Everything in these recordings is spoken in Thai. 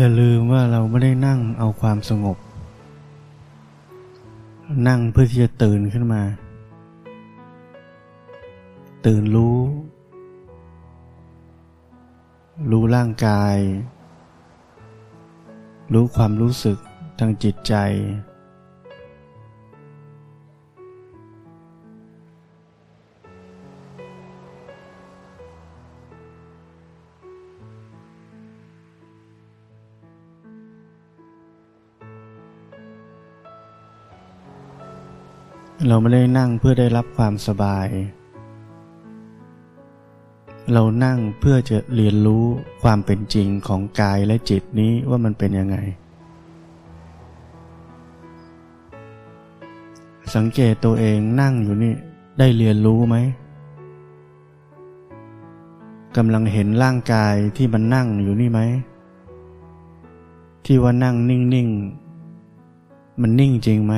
อย่าลืมว่าเราไม่ได้นั่งเอาความสงบ นั่งเพื่อที่จะตื่นขึ้นมา ตื่นรู้ รู้ร่างกาย รู้ความรู้สึกทางจิตใจ เราไม่ได้นั่งเพื่อได้รับความสบาย เรานั่งเพื่อจะเรียนรู้ความเป็นจริงของกายและจิตนี้ว่ามันเป็นยังไง สังเกตตัวเองนั่งอยู่นี่ได้เรียนรู้ไหมกำลังเห็นร่างกายที่มันนั่งอยู่นี่ไหม ที่ว่านั่งนิ่งๆ มันนิ่งจริงไหม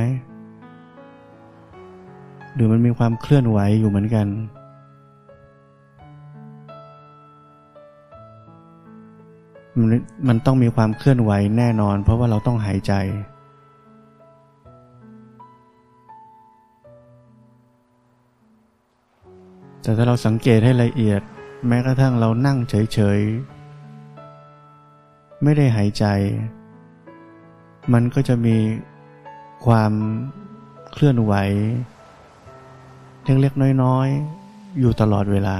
หรือมันมีความเคลื่อนไหวอยู่เหมือนกัน มันมันต้องมีความเคลื่อนไหวแน่นอน เพราะว่าเราต้องหายใจ แต่ถ้าเราสังเกตให้ละเอียด แม้กระทั่งเรานั่งเฉยๆ ไม่ได้หายใจ มันก็จะมีความเคลื่อนไหว เล็กๆน้อยๆ อยู่ตลอดเวลา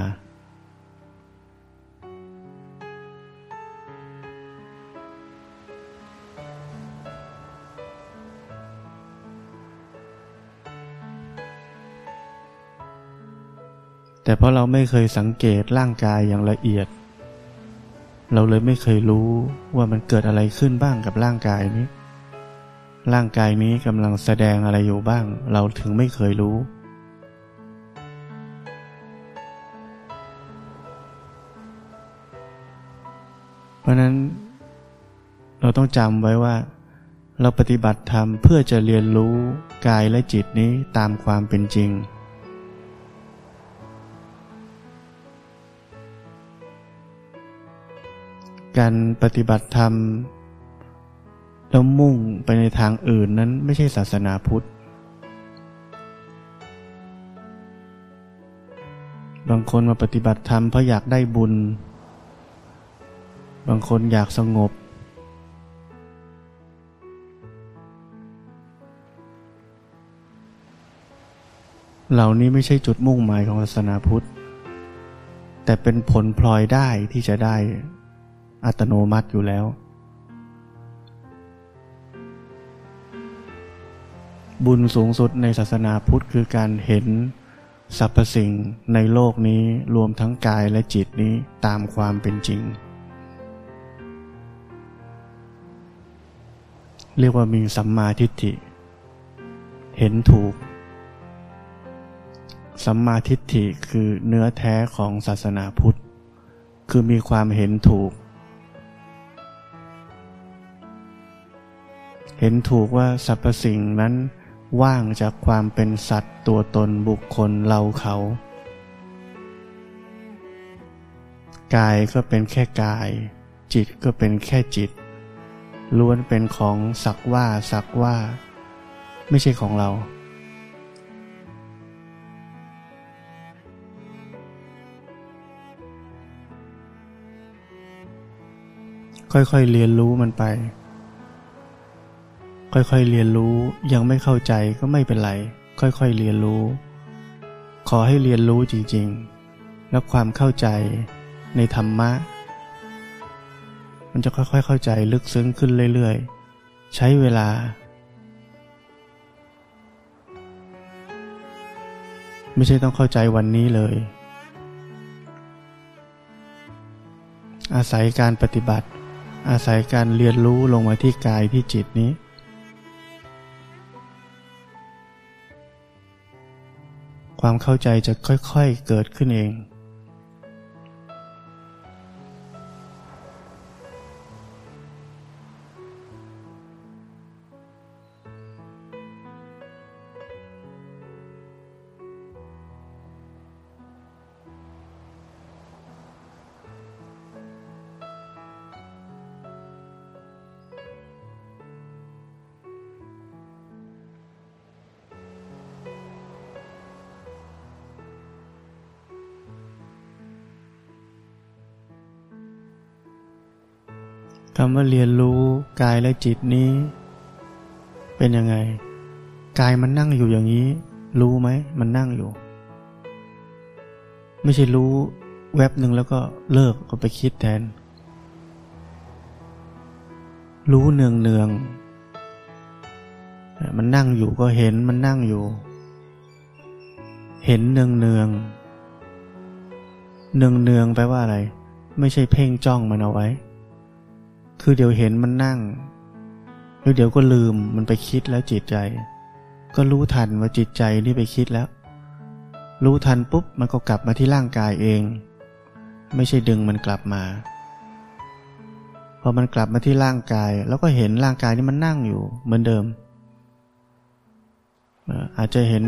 แต่เพราะเราไม่เคยสังเกตร่างกายอย่างละเอียด เราเลยไม่เคยรู้ว่ามันเกิดอะไรขึ้นบ้างกับร่างกายนี้ ร่างกายนี้กำลังแสดงอะไรอยู่บ้าง เราถึงไม่เคยรู้ เพราะนั้นเราต้องจำไว้ว่า เราปฏิบัติธรรมเพื่อจะเรียนรู้กายและจิตนี้ตามความเป็นจริง การปฏิบัติธรรมแล้วมุ่งไปในทางอื่นนั้นไม่ใช่ศาสนาพุทธ บางคนมาปฏิบัติธรรมเพราะอยากได้บุญ บางคนอยากสงบ เหล่านี้ไม่ใช่จุดมุ่งหมายของศาสนาพุทธ แต่เป็นผลพลอยได้ที่จะได้อัตโนมัติอยู่แล้ว บุญสูงสุดในศาสนาพุทธคือการเห็นสรรพสิ่งในโลกนี้รวมทั้งกายและจิตนี้ตามความเป็นจริง เรียกว่ามีสัมมาทิฏฐิ เห็นถูก สัมมาทิฏฐิคือเนื้อแท้ของศาสนาพุทธ คือมีความเห็นถูก เห็นถูกว่าสรรพสิ่งนั้นว่างจากความเป็นสัตว์ตัวตนบุคคลเราเขา กายก็เป็นแค่กาย จิตก็เป็นแค่จิต ล้วนเป็นของสักว่าสักว่า ไม่ใช่ของเรา ค่อยๆเรียนรู้มันไป ค่อยๆเรียนรู้ยังไม่เข้าใจก็ไม่เป็นไร ค่อยๆเรียนรู้ ขอให้เรียนรู้จริงๆ แล้วความเข้าใจในธรรมะ มันจะค่อยๆเข้าใจลึกซึ้งขึ้นเรื่อยๆ ใช้เวลา ไม่ใช่ต้องเข้าใจวันนี้เลย อาศัยการปฏิบัติ อาศัยการเรียนรู้ลงมาที่กายที่จิตนี้ ความเข้าใจจะค่อยๆเกิดขึ้นเอง คำว่าเรียนรู้กายและจิตนี้ เป็นยังไง กายมันนั่งอยู่อย่างนี้ รู้ไหม มันนั่งอยู่ ไม่ใช่รู้แวบหนึ่งแล้วก็เลิกก็ไปคิดแทน รู้เนืองเนืองมันนั่งอยู่ก็เห็นมันนั่งอยู่ เห็นเนืองเนืองเนืองเนืองแปลว่าอะไร ไม่ใช่เพ่งจ้องมันเอาไว้ คือเดี๋ยวเห็นมันนั่งแล้วเดี๋ยวก็ลืมมันไปคิดแล้วจิตใจ ก็รู้ทันว่าจิตใจนี่ไปคิดแล้ว รู้ทันปุ๊บมันก็กลับมาที่ร่างกายเอง ไม่ใช่ดึงมันกลับมา พอมันกลับมาที่ร่างกาย แล้วก็เห็นร่างกายนี่มันนั่งอยู่เหมือนเดิม อาจจะเห็น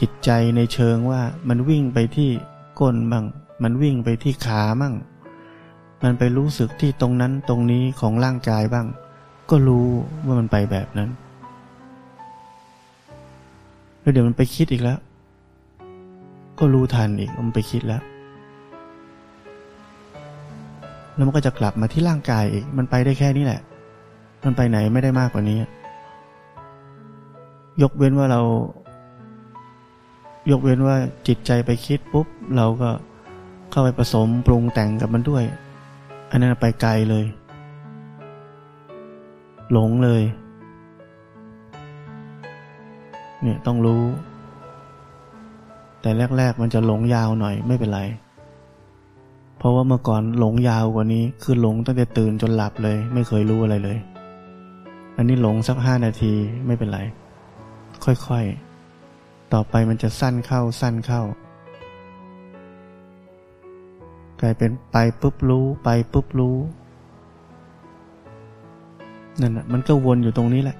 จิตใจในเชิงว่ามันวิ่งไปที่ก้นบ้าง มันวิ่งไปที่ขาบ้าง มันไปรู้สึกที่ตรงนั้นตรงนี้ของร่างกายบ้าง ก็รู้ว่ามันไปแบบนั้น แล้วเดี๋ยวมันไปคิดอีกแล้ว ก็รู้ทันอีกมันไปคิดแล้ว แล้วมันก็จะกลับมาที่ร่างกายอีก มันไปได้แค่นี้แหละ มันไปไหนไม่ได้มากกว่านี้ ยกเว้นว่าเรา ยกเว้นว่าจิตใจไปคิดปุ๊บ เราก็เข้าไปผสมปรุงแต่งกับมันด้วย อันนั้นไปไกลเลย หลงเลย เนี่ยต้องรู้ แต่แรก ๆ มันจะหลงยาวหน่อยไม่เป็นไร เพราะว่าเมื่อก่อนหลงยาวกว่านี้ คือหลงตั้งแต่ตื่นจนหลับเลย ไม่เคยรู้อะไรเลย อันนี้หลงสักห้านาทีไม่เป็นไร ค่อยๆ ต่อไปมันจะสั้นเข้าสั้นเข้า กลายเป็นไปปุ๊บรู้ไปปุ๊บรู้นั่นแหะมันก็วนอยู่ตรงนี้แหละ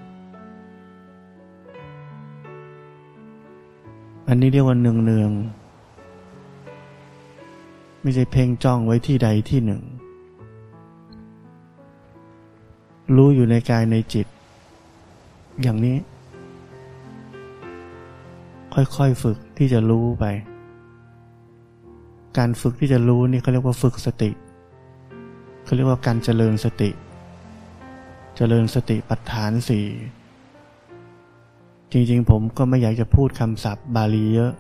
อันนี้เรียกว่าเนืองเนืองไม่ใช่เพ่งจ้องไว้ที่ใดที่หนึ่ง รู้อยู่ในกายในจิต อย่างนี้ ค่อยๆฝึกที่จะรู้ไป การฝึกที่จะรู้นี่เขาเรียกว่าฝึกสติเขาเรียกว่าการเจริญสติ เจริญสติปัฏฐานสี่จริงๆ ผมก็ไม่อยากจะพูดคำศัพท์บาลีเยอะ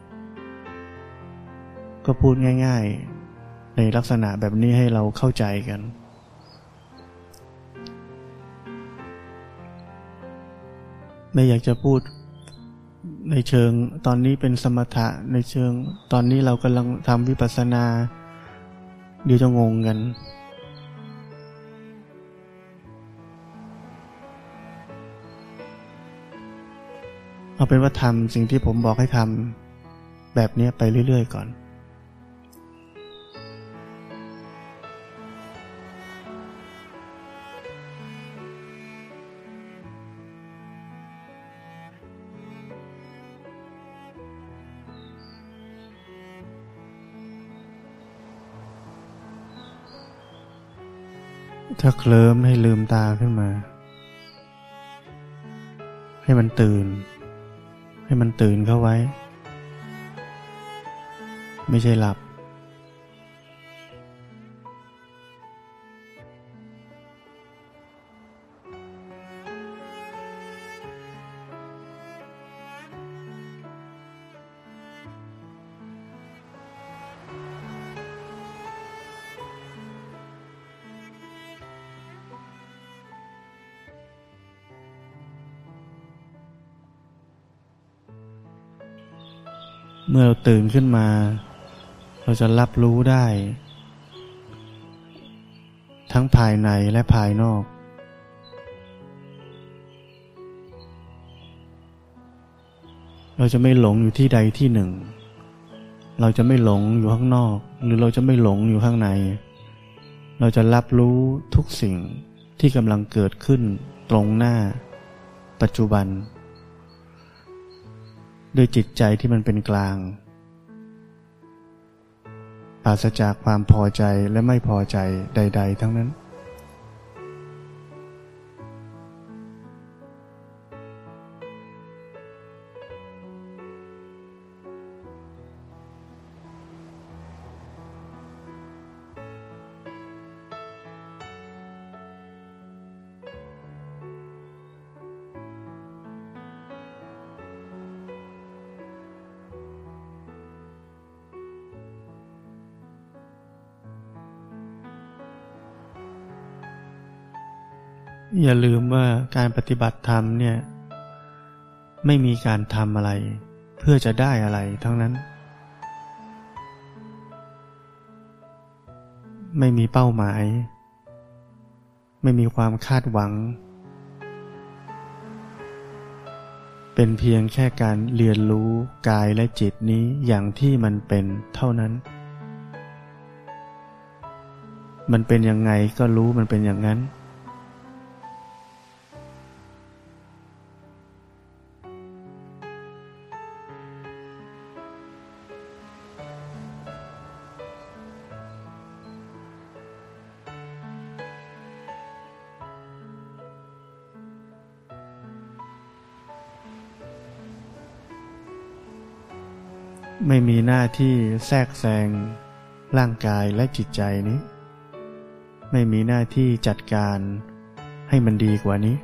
ก็พูดง่ายๆ ในลักษณะแบบนี้ให้เราเข้าใจกัน ไม่อยากจะพูด ในเชิงตอนนี้เป็นสมถะในเชิง ตอนนี้เรากำลังทำวิปัสสนา เดี๋ยวจะงงกันเอาเป็นว่าทำสิ่งที่ผมบอกให้ทำแบบนี้ไปเรื่อยๆก่อน ถ้าเคลิ้มให้ลืมตาขึ้นมา ให้มันตื่น ให้มันตื่นเข้าไว้ ไม่ใช่หลับ ตื่นขึ้นมา เราจะรับรู้ได้ ทั้งภายในและภายนอก เราจะไม่หลงอยู่ที่ใดที่หนึ่ง เราจะไม่หลงอยู่ข้างนอก หรือเราจะไม่หลงอยู่ข้างใน เราจะรับรู้ทุกสิ่งที่กำลังเกิดขึ้นตรงหน้า ปัจจุบันด้วยจิตใจที่มันเป็นกลาง ปราศจากความพอใจและไม่พอใจใด ๆ ทั้งนั้น อย่าลืมว่าการปฏิบัติธรรมเนี่ย ไม่มีการทำอะไร เพื่อจะได้อะไรทั้งนั้น ไม่มีเป้าหมาย ไม่มีความคาดหวัง เป็นเพียงแค่การเรียนรู้กายและจิตนี้อย่างที่มันเป็นเท่านั้น มันเป็นยังไงก็รู้มันเป็นอย่างนั้น น้าที่แทรกแซงร่างกายและจิตใจนี้ ไม่มีหน้าที่จัดการให้มันดีกว่านี้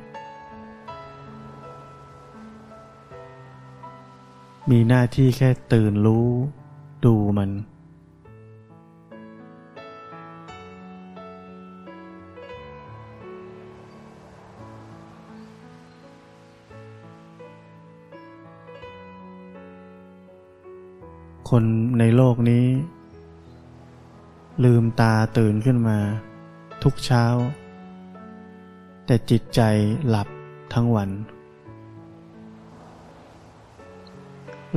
มีหน้าที่แค่ตื่นรู้ดูมัน คนในโลกนี้ ลืมตาตื่นขึ้นมา ทุกเช้า แต่จิตใจหลับทั้งวัน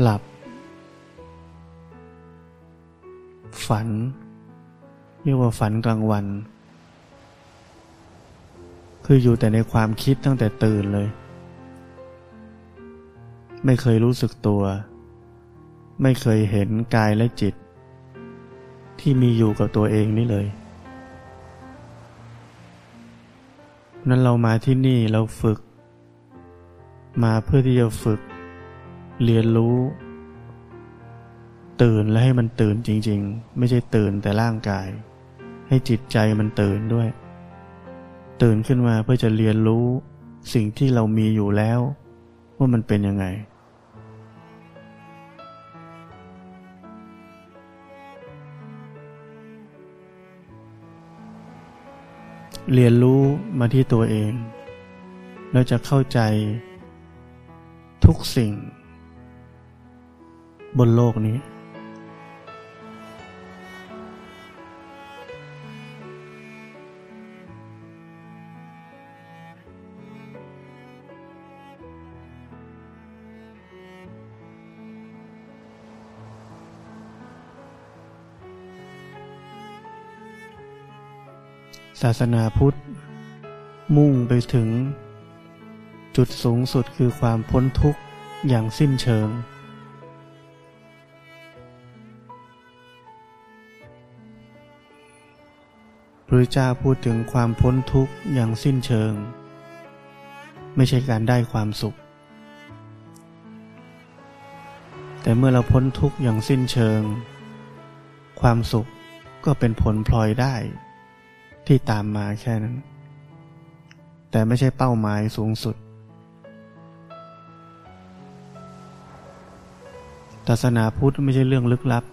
หลับ ฝัน เรียกว่าฝันกลางวัน คืออยู่แต่ในความคิดตั้งแต่ตื่นเลย ไม่เคยรู้สึกตัว ไม่เคยเห็นกายและจิต ที่มีอยู่กับตัวเองนี่เลย นั้นเรามาที่นี่เราฝึก มาเพื่อที่จะฝึก เรียนรู้ ตื่นและให้มันตื่นจริง ๆ ไม่ใช่ตื่นแต่ร่างกาย ให้จิตใจมันตื่นด้วย ตื่นขึ้นมาเพื่อจะเรียนรู้สิ่งที่เรามีอยู่แล้ว ว่ามันเป็นยังไง เรียนรู้มาที่ตัวเอง แล้วจะเข้าใจทุกสิ่ง บนโลกนี้ ศาสนาพุทธ มุ่งไปถึง จุดสูงสุดคือความพ้นทุกข์อย่างสิ้นเชิง พระเจ้าพูดถึงความพ้นทุกข์อย่างสิ้นเชิง ไม่ใช่การได้ความสุข แต่เมื่อเราพ้นทุกข์อย่างสิ้นเชิง ความสุขก็เป็นผลพลอยได้ ที่ตามมาแค่นั้น แต่ไม่ใช่เป้าหมายสูงสุดศาสนาพุทธไม่ใช่เรื่องลึกลับ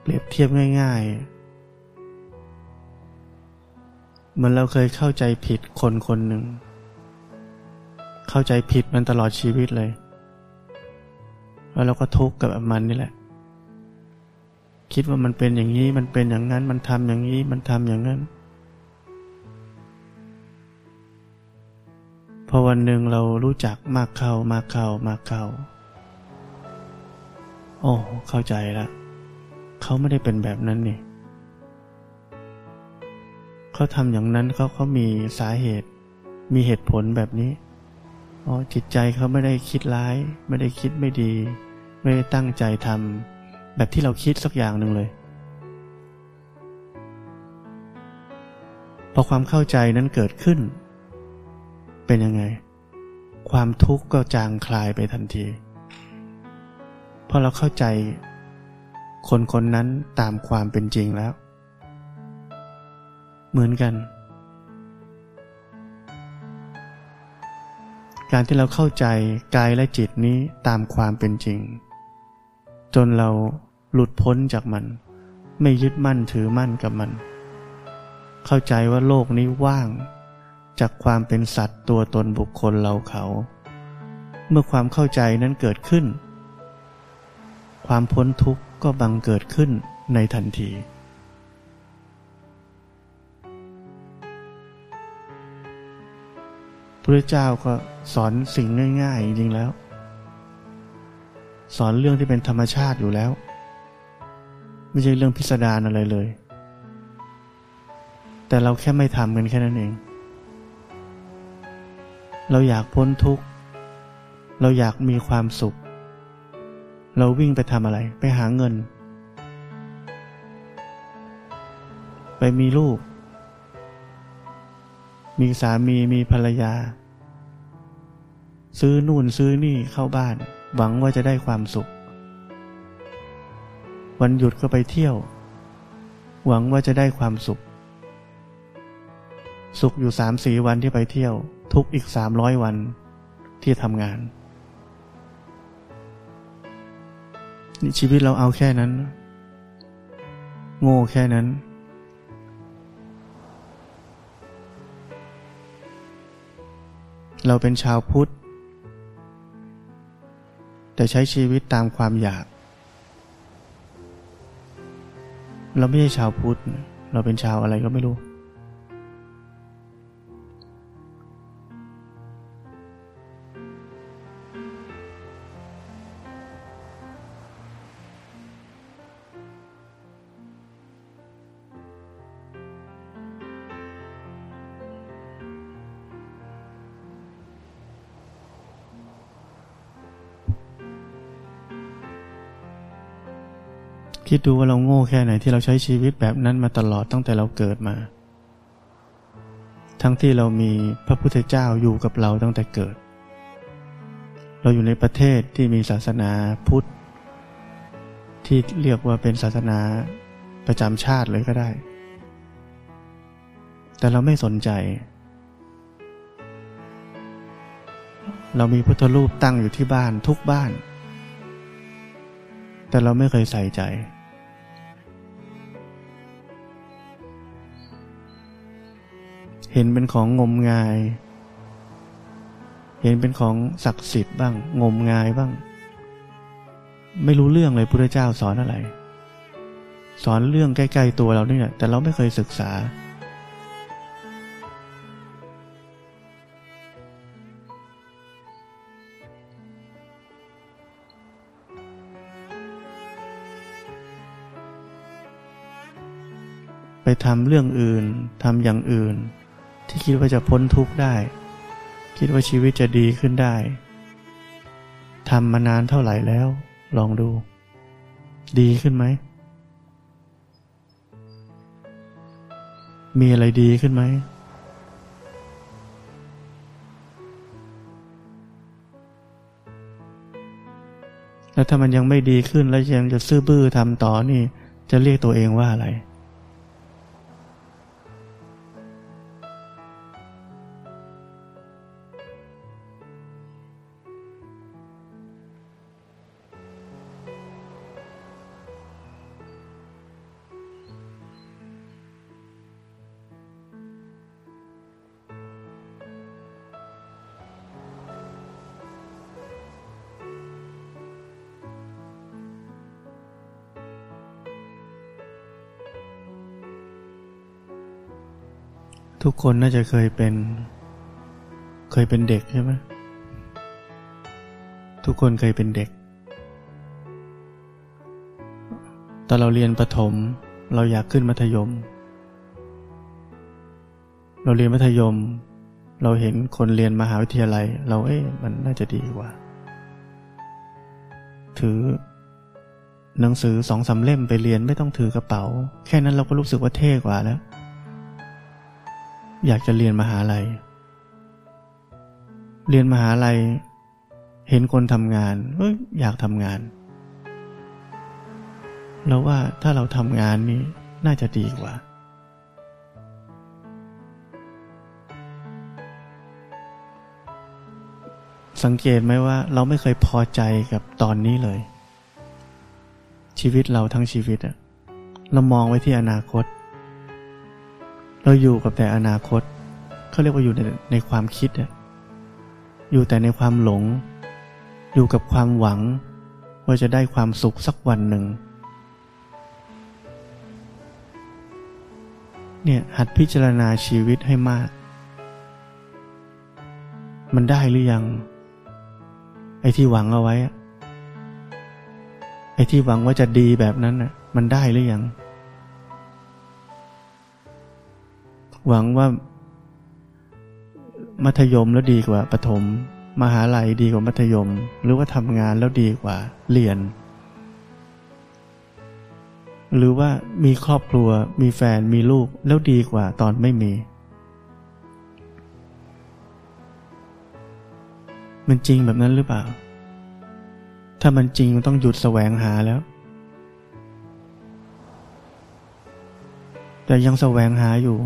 เปรียบเทียบง่ายๆ เหมือนเราเคยเข้าใจผิดคนคนหนึ่ง เข้าใจผิดมันตลอดชีวิตเลย แล้วเราก็ทุกข์กับมันนี่แหละ คิดว่ามันเป็นอย่างนี้มันเป็นอย่างนั้น มันทำอย่างนี้มันทำอย่างนั้น พอวันหนึ่งเรารู้จักมากเข้ามากเข้ามากเข้า โอ้เข้าใจแล้วเขาไม่ได้เป็นแบบนั้นนี่เขาทำอย่างนั้นเขาเขามีสาเหตุ มีเหตุผลแบบนี้อ๋อจิตใจเขาไม่ได้คิดร้าย ไม่ได้คิดไม่ดี ไม่ได้ตั้งใจทำ แบบที่เราคิดสักอย่างหนึ่งเลย พอความเข้าใจนั้นเกิดขึ้น เป็นยังไง ความทุกข์ก็จางคลายไปทันทีเพราะเราเข้าใจ คนคนนั้นตามความเป็นจริงแล้ว เหมือนกัน การที่เราเข้าใจกายและจิตนี้ตามความเป็นจริง จนเราหลุดพ้นจากมัน ไม่ยึดมั่นถือมั่นกับมัน เข้าใจว่าโลกนี้ว่าง จากความเป็นสัตว์ตัวตนบุคคลเราเขา เมื่อความเข้าใจนั้นเกิดขึ้น ความพ้นทุกข์ก็บังเกิดขึ้นในทันทีพระเจ้าก็สอนสิ่งง่าย ๆ จริงแล้ว สอนเรื่องที่เป็นธรรมชาติอยู่แล้ว ไม่ใช่เรื่องพิสดารอะไรเลย แต่เราแค่ไม่ทำกันแค่นั้นเอง เราอยากพ้นทุกข์ เราอยากมีความสุข เราวิ่งไปทำอะไร ไปหาเงิน ไปมีลูก มีสามีมีภรรยา ซื้อนู่นซื้อนี่เข้าบ้าน หวังว่าจะได้ความสุข วันหยุดก็ไปเที่ยว หวังว่าจะได้ความสุข สุขอยู่สามสี่วันที่ไปเที่ยว ทุกอีกสามร้อยวันที่ทำงาน นี่ชีวิตเราเอาแค่นั้น โง่แค่นั้นเราเป็นชาวพุทธ แต่ใช้ชีวิตตามความอยาก เราไม่ใช่ชาวพุทธ เราเป็นชาวอะไรก็ไม่รู้ คิดดูว่าเราโง่แค่ไหนที่เราใช้ชีวิตแบบนั้นมาตลอดตั้งแต่เราเกิดมา ทั้งที่เรามีพระพุทธเจ้าอยู่กับเราตั้งแต่เกิด เราอยู่ในประเทศที่มีศาสนาพุทธ ที่เรียกว่าเป็นศาสนาประจำชาติเลยก็ได้ แต่เราไม่สนใจ เรามีพุทธรูปตั้งอยู่ที่บ้านทุกบ้านแต่เราไม่เคยใส่ใจ เห็นเป็นของงมงาย เห็นเป็นของศักดิ์สิทธิ์บ้าง งมงายบ้าง ไม่รู้เรื่องเลยพุทธเจ้าสอนอะไร สอนเรื่องใกล้ๆตัวเราเนี่ย แต่เราไม่เคยศึกษา ไปทำเรื่องอื่นทำอย่างอื่น ที่คิดว่าจะพ้นทุกข์ได้ คิดว่าชีวิตจะดีขึ้นได้ทำมานานเท่าไหร่แล้ว ลองดู ดีขึ้นไหม มีอะไรดีขึ้นไหม แล้วถ้ามันยังไม่ดีขึ้นแล้วยังจะซื่อบื้อทำต่อนี่ จะเรียกตัวเองว่าอะไร ทุกคนน่าจะเคยเป็น เคยเป็นเด็กใช่ไหมทุกคนเคยเป็นเด็ก ตอนเราเรียนประถม เราอยากขึ้นมัธยม เราเรียนมัธยม เราเห็นคนเรียนมหาวิทยาลัย เราเอ๊ะมันน่าจะดีกว่า ถือ หนังสือสองสาเล่มไปเรียนไม่ต้องถือกระเป๋า แค่นั้นเราก็รู้สึกว่าเท่กว่าแล้ว อยากจะเรียนมหาลัย เรียนมหาลัย เห็นคนทำงานเอ้ยอยากทำงาน เราว่าถ้าเราทำงานนี้น่าจะดีกว่า สังเกตไหมว่าเราไม่เคยพอใจกับตอนนี้เลย ชีวิตเราทั้งชีวิตอะเรามองไว้ที่อนาคต เราอยู่กับแต่อนาคตเขาเรียกว่าอยู่ในในความคิดอะอยู่แต่ในความหลง อยู่กับความหวัง ว่าจะได้ความสุขสักวันหนึ่ง เนี่ยหัดพิจารณาชีวิตให้มาก มันได้หรือยัง ไอ้ที่หวังเอาไว้ ไอ้ที่หวังว่าจะดีแบบนั้นน่ะ มันได้หรือยัง หวังว่า มัธยมแล้วดีกว่าประถม มหาลัยดีกว่ามัธยม หรือว่าทำงานแล้วดีกว่าเรียน หรือว่ามีครอบครัว มีแฟนมีลูกแล้วดีกว่าตอนไม่มี มันจริงแบบนั้นหรือเปล่า ถ้ามันจริงมันต้องหยุดแสวงหาแล้วแต่ยังแสวงหาอยู่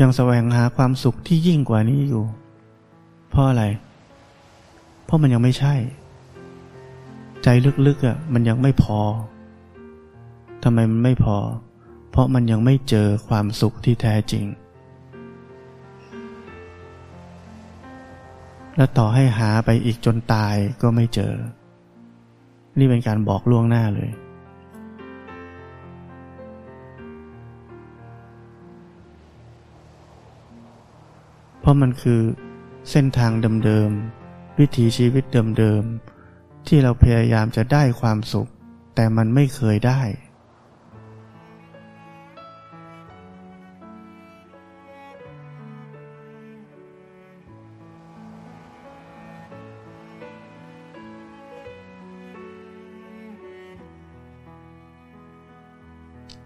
ยังแสวงหาความสุขที่ยิ่งกว่านี้อยู่ เพราะอะไร เพราะมันยังไม่ใช่ ใจลึกๆอะมันยังไม่พอทำไมมันไม่พอ เพราะมันยังไม่เจอความสุขที่แท้จริง และต่อให้หาไปอีกจนตายก็ไม่เจอ นี่เป็นการบอกล่วงหน้าเลย เพราะมันคือเส้นทางเดิมๆ วิถีชีวิตเดิมๆ ที่เราพยายามจะได้ความสุข แต่มันไม่เคยได้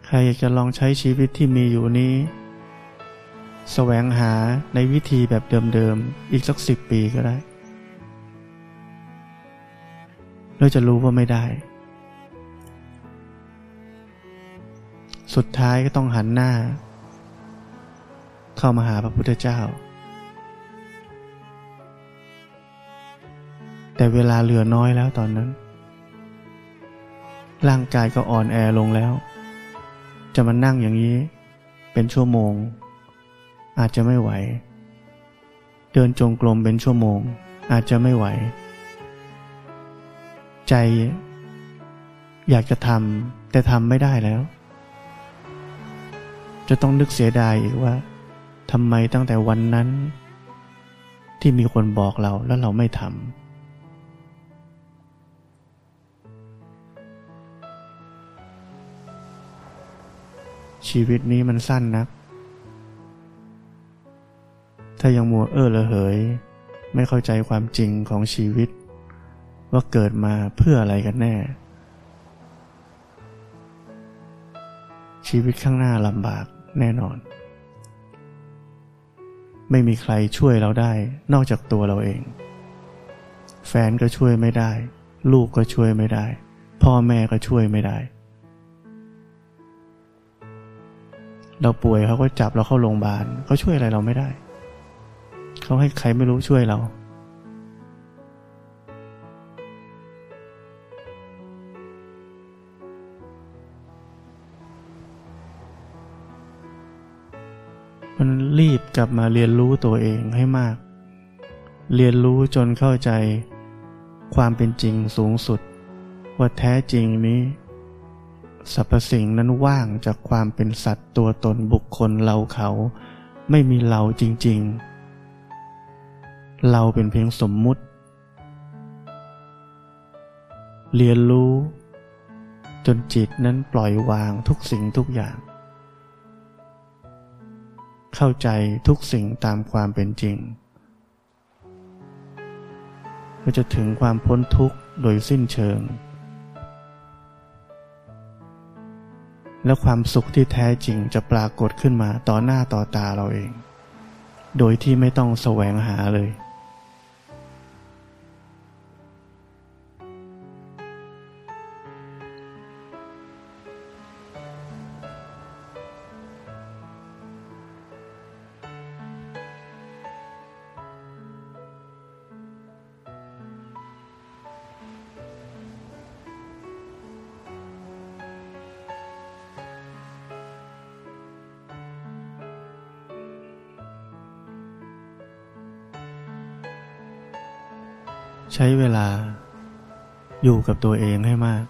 ใครอยากจะลองใช้ชีวิตที่มีอยู่นี้ แสวงหาในวิธีแบบเดิมๆ อีกสักสิบปีก็ได้ เราจะรู้ว่าไม่ได้ สุดท้ายก็ต้องหันหน้า เข้ามาหาพระพุทธเจ้า แต่เวลาเหลือน้อยแล้วตอนนั้น ร่างกายก็อ่อนแอลงแล้ว จะมานั่งอย่างนี้เป็นชั่วโมง อาจจะไม่ไหว เดินจงกรมเป็นชั่วโมง อาจจะไม่ไหว ใจ อยากจะทำแต่ทำไม่ได้แล้ว จะต้องนึกเสียดายอีกว่าทำไมตั้งแต่วันนั้น ที่มีคนบอกเราแล้วเราไม่ทำชีวิตนี้มันสั้นนัก ถ้ายังมัวเออละเหย ไม่เข้าใจความจริงของชีวิต ว่าเกิดมาเพื่ออะไรกันแน่ ชีวิตข้างหน้าลำบากแน่นอน ไม่มีใครช่วยเราได้นอกจากตัวเราเอง แฟนก็ช่วยไม่ได้ ลูกก็ช่วยไม่ได้ พ่อแม่ก็ช่วยไม่ได้ เราป่วยเขาก็จับเราเข้าโรงพยาบาลเขาช่วยอะไรเราไม่ได้ เขาให้ใครไม่รู้ช่วยเรา มันรีบกลับมาเรียนรู้ตัวเองให้มาก เรียนรู้จนเข้าใจความเป็นจริงสูงสุด ว่าแท้จริงนี้สรรพสิ่งนั้นว่างจากความเป็นสัตว์ตัวตนบุคคลเราเขา ไม่มีเราจริง ๆ เราเป็นเพียงสมมุติ เรียนรู้ จนจิตนั้นปล่อยวางทุกสิ่งทุกอย่าง เข้าใจทุกสิ่งตามความเป็นจริง ก็จะถึงความพ้นทุกข์โดยสิ้นเชิง และความสุขที่แท้จริงจะปรากฏขึ้นมาต่อหน้าต่อตาเราเองโดยที่ไม่ต้องแสวงหาเลย ใช้เวลา อยู่กับตัวเองให้มาก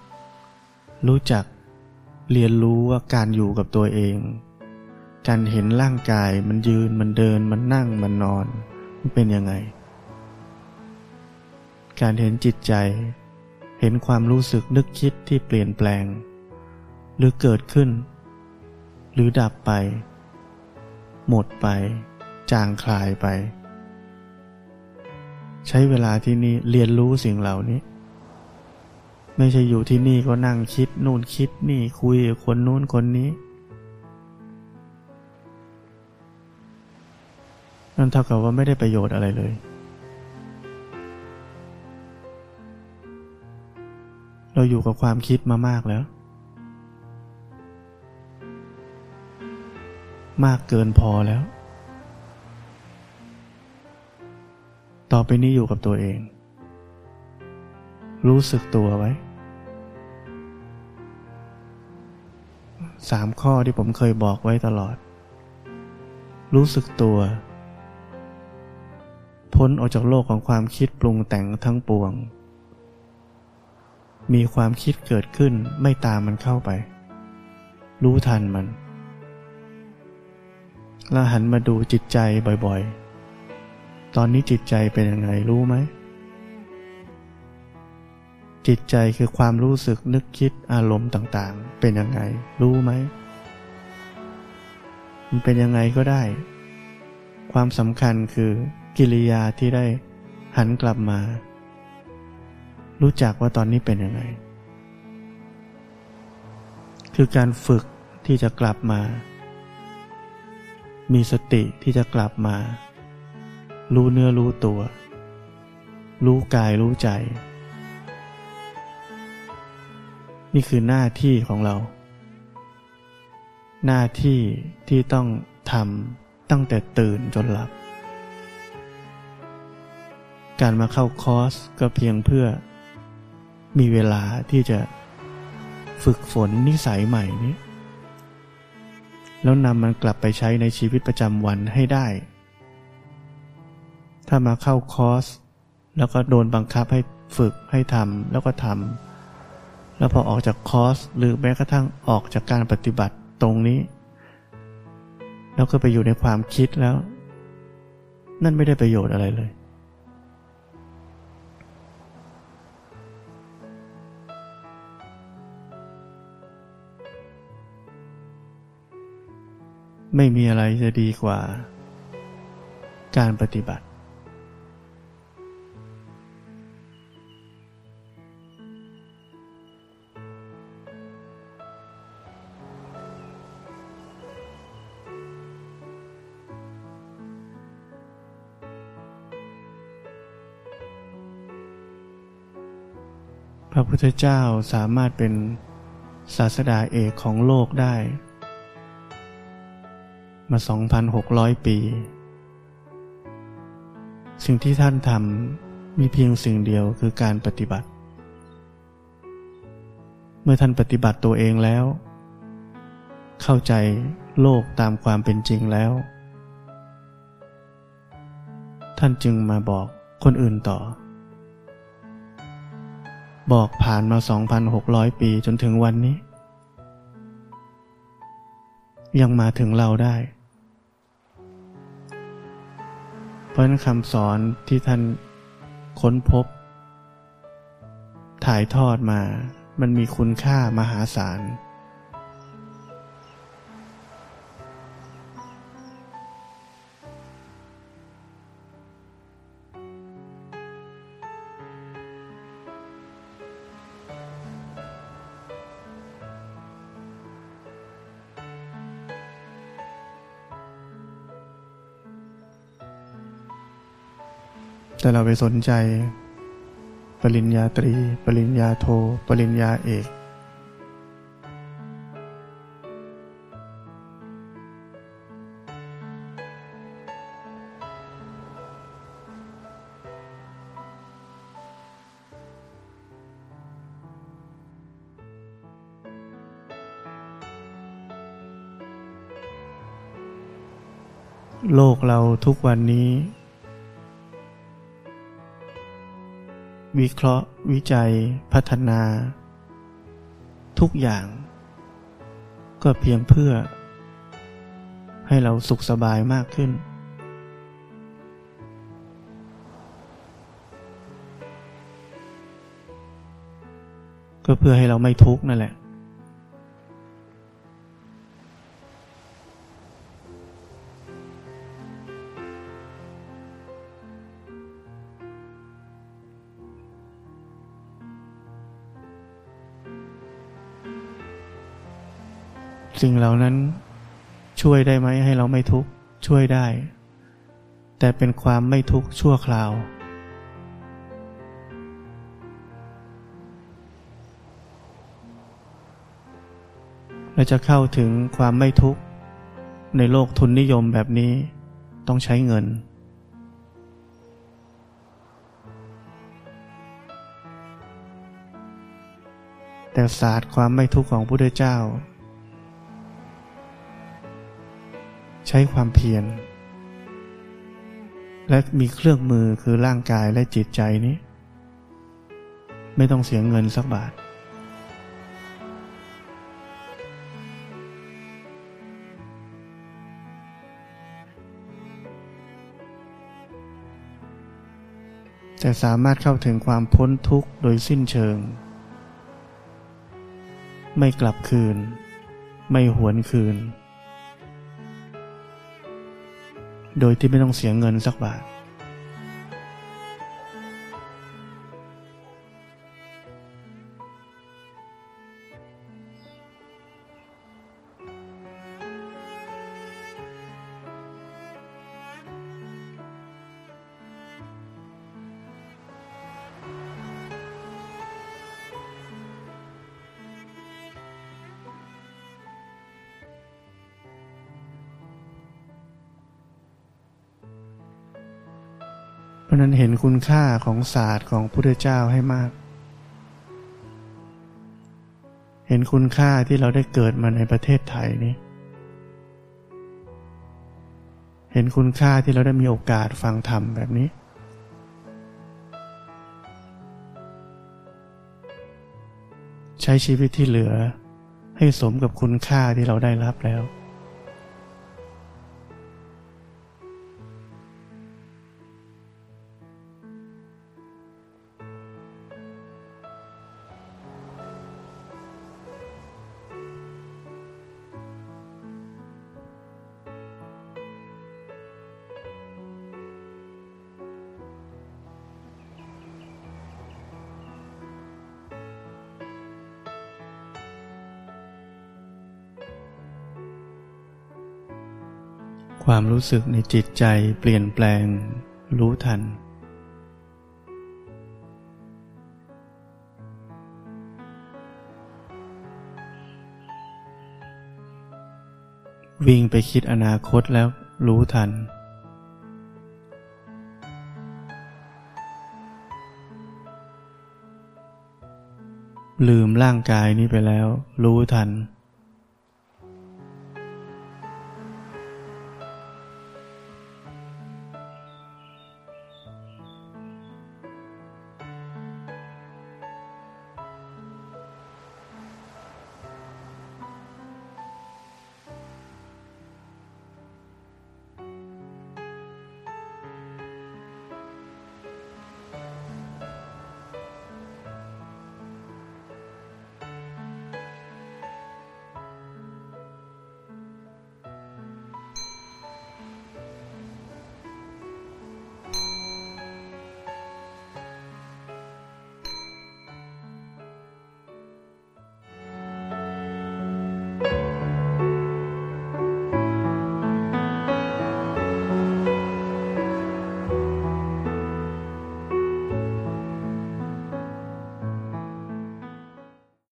รู้จักเรียนรู้ว่าการอยู่กับตัวเอง การเห็นร่างกายมันยืนมันเดินมันนั่งมันนอน มันเป็นยังไง การเห็นจิตใจ เห็นความรู้สึกนึกคิดที่เปลี่ยนแปลง หรือเกิดขึ้น หรือดับไป หมดไป จางคลายไป ใช้เวลาที่นี่เรียนรู้สิ่งเหล่านี้ ไม่ใช่อยู่ที่นี่ก็นั่งคิดนู่นคิดนี่คุยกับคนนู้นคนนี้นั่นเท่ากับว่าไม่ได้ประโยชน์อะไรเลย เราอยู่กับความคิดมามากแล้ว มากเกินพอแล้ว ต่อไปนี้อยู่กับตัวเอง รู้สึกตัวไว้สามข้อที่ผมเคยบอกไว้ตลอด รู้สึกตัว พ้นออกจากโลกของความคิดปรุงแต่งทั้งปวง มีความคิดเกิดขึ้นไม่ตามมันเข้าไป รู้ทันมัน แล้วหันมาดูจิตใจบ่อยๆ ตอนนี้จิตใจเป็นยังไงรู้ไหม จิตใจคือความรู้สึกนึกคิดอารมณ์ต่างๆ เป็นยังไง รู้ไหม มันเป็นยังไงก็ได้ ความสำคัญคือกิริยาที่ได้หันกลับมา รู้จักว่าตอนนี้เป็นยังไง คือการฝึกที่จะกลับมา มีสติที่จะกลับมา รู้เนื้อรู้ตัว รู้กายรู้ใจ นี่คือหน้าที่ของเรา หน้าที่ที่ต้องทำตั้งแต่ตื่นจนหลับ การมาเข้าคอร์สก็เพียงเพื่อ มีเวลาที่จะฝึกฝนนิสัยใหม่นี้ แล้วนำมันกลับไปใช้ในชีวิตประจำวันให้ได้ ถ้ามาเข้าคอร์สแล้วก็โดนบังคับให้ฝึกให้ทำแล้วก็ทำแล้วพอออกจากคอร์สหรือแม้กระทั่งออกจากการปฏิบัติตรงนี้ แล้วก็ไปอยู่ในความคิดแล้ว นั่นไม่ได้ประโยชน์อะไรเลย ไม่มีอะไรจะดีกว่าการปฏิบัติ ทธเจ้าสามารถเป็นศาสดาเอกของโลกได้ มา 2,600 ปี สิ่งที่ท่านทำมีเพียงสิ่งเดียวคือการปฏิบัติ เมื่อท่านปฏิบัติตัวเองแล้ว เข้าใจโลกตามความเป็นจริงแล้ว ท่านจึงมาบอกคนอื่นต่อ บอกผ่านมา 2,600 ปีจนถึงวันนี้ ยังมาถึงเราได้ เพราะนั้นคำสอนที่ท่านค้นพบ ถ่ายทอดมา มันมีคุณค่ามหาศาล แต่เราไปสนใจ ปริญญาตรี ปริญญาโท ปริญญาเอก โลกเราทุกวันนี้ วิเคราะห์ วิจัย พัฒนา ทุกอย่าง ก็เพียงเพื่อ ให้เราสุขสบายมากขึ้น ก็เพื่อให้เราไม่ทุกข์นั่นแหละ สิ่งเหล่านั้นช่วยได้ไหมให้เราไม่ทุกข์ช่วยได้ แต่เป็นความไม่ทุกข์ชั่วคราว และจะเข้าถึงความไม่ทุกข์ในโลกทุนนิยมแบบนี้ต้องใช้เงิน แต่ศาสตร์ความไม่ทุกข์ของพระพุทธเจ้า ใช้ความเพียรและมีเครื่องมือคือร่างกายและจิตใจนี้ ไม่ต้องเสียเงินสักบาท แต่สามารถเข้าถึงความพ้นทุกข์โดยสิ้นเชิง ไม่กลับคืน ไม่หวนคืน โดยที่ไม่ต้องเสียเงินสักบาท ของศาสตร์ของพุทธเจ้าให้มาก เห็นคุณค่าที่เราได้เกิดมาในประเทศไทยนี้ เห็นคุณค่าที่เราได้มีโอกาสฟังธรรมแบบนี้ ใช้ชีวิตที่เหลือให้สมกับคุณค่าที่เราได้รับแล้ว รู้สึกในจิตใจเปลี่ยนแปลง รู้ทัน วิ่งไปคิดอนาคตแล้วรู้ทัน ลืมร่างกายนี้ไปแล้ว รู้ทัน